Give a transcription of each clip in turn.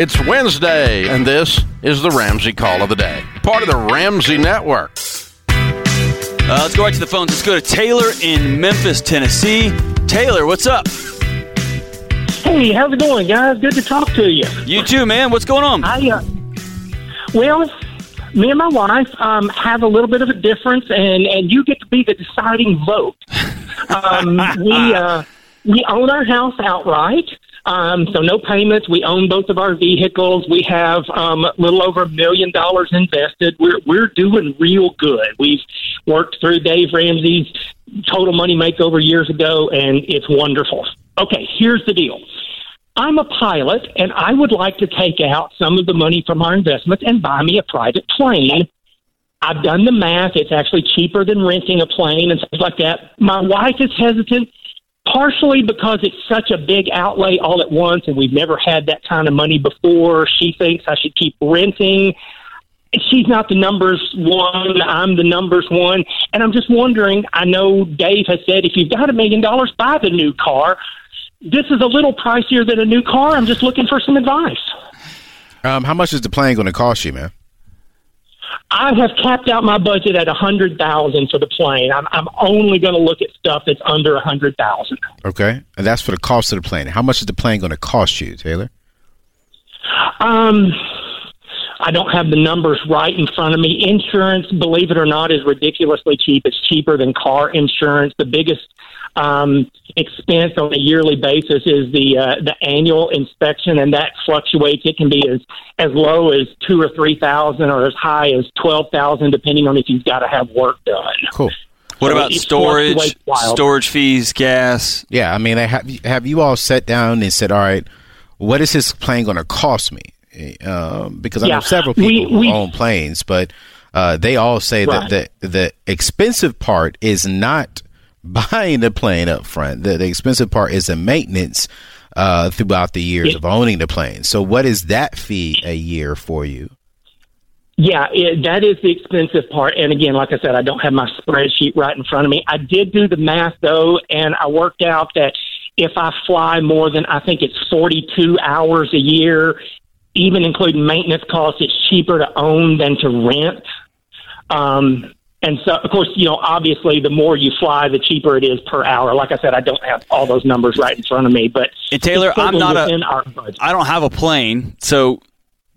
It's Wednesday, and this is the Ramsey Call of the Day, part of the Ramsey Network. Uh, let's go right to the phones. Let's go to Taylor in Memphis, Tennessee. Taylor, what's up? Hey, how's it going, guys? Good to talk to you. You too, man. What's going on? I, uh, well, me and my wife um, have a little bit of a difference, and, and you get to be the deciding vote. Um, we uh, we own our house outright, um, so no payments. We own both of our vehicles. We have um, a little over a million dollars invested. We're we're doing real good. We've worked through Dave Ramsey's total money makeover years ago, and it's wonderful. Okay, here's the deal. I'm a pilot, and I would like to take out some of the money from our investments and buy me a private plane. I've done the math. It's actually cheaper than renting a plane and things like that. My wife is hesitant, partially because it's such a big outlay all at once, and we've never had that kind of money before. She thinks I should keep renting. She's not the numbers one. I'm the numbers one. And I'm just wondering I know Dave has said if you've got a million dollars, buy the new car this is a little pricier than a new car. I'm just looking for some advice. Um, how much is the plane going to cost you, man? I have capped out my budget at a hundred thousand for the plane. I'm I'm only going to look at stuff that's under a hundred thousand. Okay, and that's for the cost of the plane. How much is the plane going to cost you, Taylor? Um, I don't have the numbers right in front of me. Insurance, believe it or not, is ridiculously cheap. It's cheaper than car insurance. The biggest um, expense on a yearly basis is the uh, the annual inspection, and that fluctuates. It can be as as low as two or three thousand, or as high as twelve thousand, depending on if you've got to have work done. Cool. What so about storage, storage fees, gas? Yeah, I mean, have have you all sat down and said, "All right, what is this plane going to cost me?" Um, because I yeah. know several people we, we, who own planes, but uh, they all say right. that the the expensive part is not buying the plane up front. The, the expensive part is the maintenance uh, throughout the years of owning the plane. So, what is that fee a year for you? Yeah, it, that is the expensive part. And again, like I said, I don't have my spreadsheet right in front of me. I did do the math though, and I worked out that if I fly more than I think it's 42 hours a year, even including maintenance costs, it's cheaper to own than to rent. Um, and so, of course, you know, obviously, the more you fly, the cheaper it is per hour. Like I said, I don't have all those numbers right in front of me, but and Taylor, I'm not a. I don't have a plane, so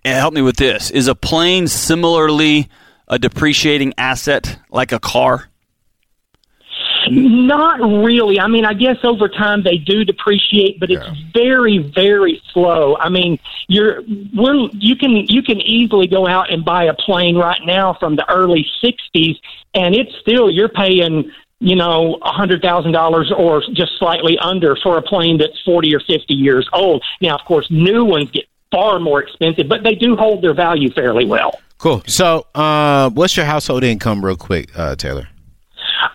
help me with this. Is a plane similarly a depreciating asset like a car? Not really. I mean, I guess over time they do depreciate, but it's yeah. very, very slow. I mean, you're we're, you can you can easily go out and buy a plane right now from the early '60s, and it's still you're paying you know a hundred thousand dollars or just slightly under for a plane that's forty or fifty years old. Now, of course, new ones get far more expensive, but they do hold their value fairly well. Cool. So, uh, what's your household income, real quick, uh, Taylor?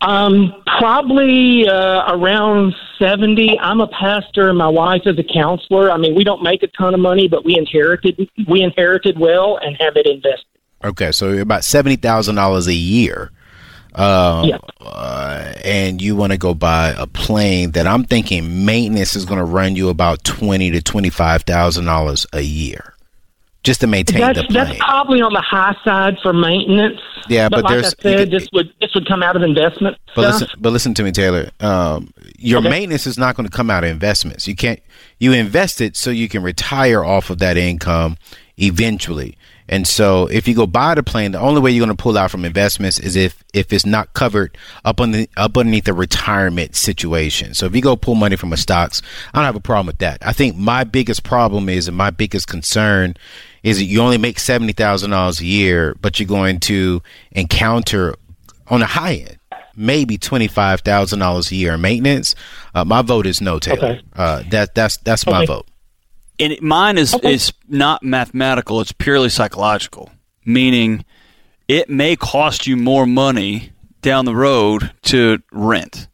Um, probably uh, around 70. I'm a pastor and my wife is a counselor. I mean, we don't make a ton of money, but we inherited we inherited well and have it invested. Okay, so about $70,000 a year. Uh, yeah. Uh, and you want to go buy a plane that I'm thinking maintenance is going to run you about twenty to twenty five thousand dollars a year just to maintain that's, the plane. That's probably on the high side for maintenance. Yeah, but, but like I said, this would this would come out of investment. But stuff. listen, but listen to me, Taylor. Um, your okay. maintenance is not going to come out of investments. You can't. You invest it so you can retire off of that income eventually. And so if you go buy the plane, the only way you're going to pull out from investments is if if it's not covered up on the up underneath the retirement situation. So if you go pull money from a stocks, I don't have a problem with that. I think my biggest problem is and my biggest concern is that you only make seventy thousand dollars a year, but you're going to encounter on the high end maybe twenty five thousand dollars a year in maintenance. Uh, my vote is no, Taylor. Okay. Uh, that that's that's my vote and mine is okay. is not mathematical; it's purely psychological. Meaning, it may cost you more money down the road to rent,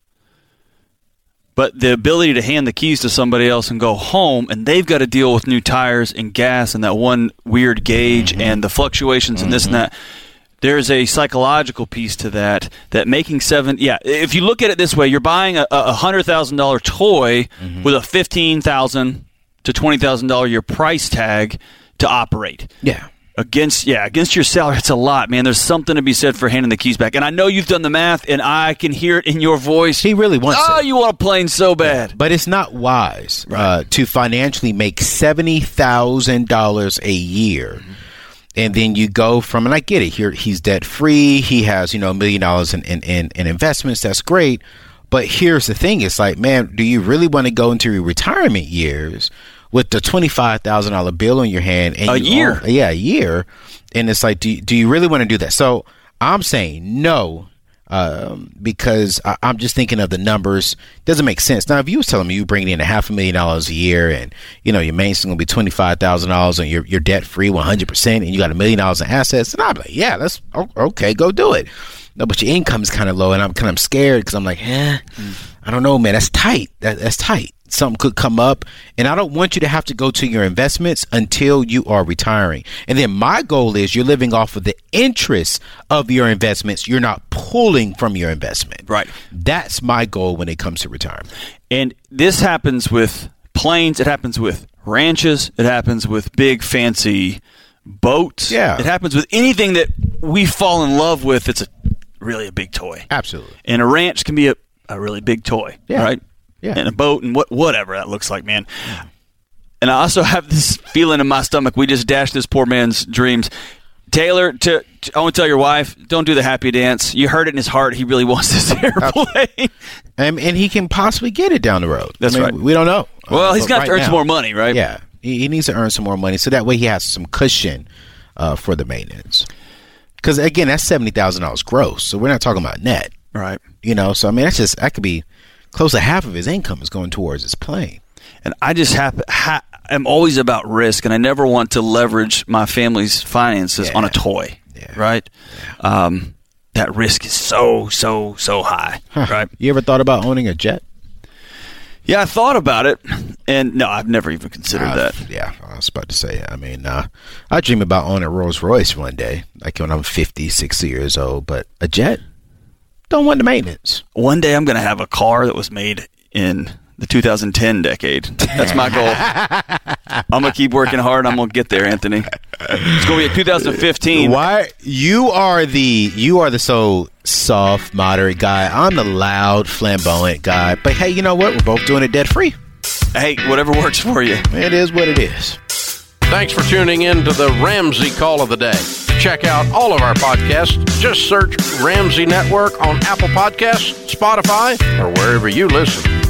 but the ability to hand the keys to somebody else and go home, and they've got to deal with new tires and gas and that one weird gauge mm-hmm. and the fluctuations mm-hmm. and this and that. There's a psychological piece to that. That making seven, yeah. If you look at it this way, you're buying a, a hundred thousand dollar toy mm-hmm. with a fifteen thousand to $20,000 year price tag, to operate. Yeah. Against yeah, against your salary, it's a lot, man. There's something to be said for handing the keys back. And I know you've done the math, and I can hear it in your voice. He really wants oh, it. you want a plane so bad. But it's not wise uh, to financially make seventy thousand dollars a year, and then you go from. And I get it. Here, he's debt free. He has you know a million dollars in, in, in, in investments. That's great. But here's the thing: it's like, man, do you really want to go into your retirement years with the twenty five thousand dollar bill in your hand and A you year. own- yeah, a year, and it's like, do you, do you really want to do that? So I'm saying no. Um, because I, I'm just thinking of the numbers. Doesn't make sense. Now, if you was telling me you bring in a half a million dollars a year, and you know your main's going to be twenty five thousand dollars, and you're you're debt free one hundred percent, and you got a million dollars in assets, then I'm like, yeah, that's okay, go do it. No, but your income is kind of low, and I'm kind of scared because I'm like, eh, I don't know, man. That's tight. That, that's tight. Something could come up, and I don't want you to have to go to your investments until you are retiring. And then my goal is you're living off of the interest of your investments. You're not pulling from your investment. Right. That's my goal when it comes to retirement. And this happens with planes, it happens with ranches, it happens with big fancy boats. Yeah. It happens with anything that we fall in love with it's a really a big toy. Absolutely. And a ranch can be a, a really big toy. Yeah. Right? Yeah. And a boat and what whatever that looks like, man. And I also have this feeling in my stomach. We just dashed this poor man's dreams. Taylor, to, to I want to tell your wife, don't do the happy dance. You heard it in his heart. He really wants this airplane. And, and he can possibly get it down the road. That's I mean, right. We don't know. well, Uh, he's got right to earn now- some more money, right? Yeah, he, he needs to earn some more money so that way he has some cushion uh, for the maintenance. Because again, that's seventy thousand dollars gross, so we're not talking about net. Right. You know, so I mean, that's just that could be close to half of his income is going towards his plane. and I just have ha, am always about risk, and I never want to leverage my family's finances Yeah. on a toy, Yeah. right? Um, that risk is so so so high, right? You ever thought about owning a jet? Yeah, I thought about it, and no, I've never even considered Uh, that. Yeah, I was about to say. I mean, uh, I dream about owning a Rolls Royce one day, like when I'm 50, 60 years old. But a jet, don't want the maintenance. One day, I'm going to have a car that was made in the 2010 decade. That's my goal. I'm going to keep working hard. I'm going to get there, Anthony. It's going to be a 2015. Why you are the you are the so soft, moderate guy. I'm the loud, flamboyant guy. But hey, you know what? We're both doing it debt free. Hey, whatever works for you. It is what it is. Thanks for tuning in to the Ramsey Call of the Day. Check out all of our podcasts. Just search Ramsey Network on Apple Podcasts, Spotify, or wherever you listen.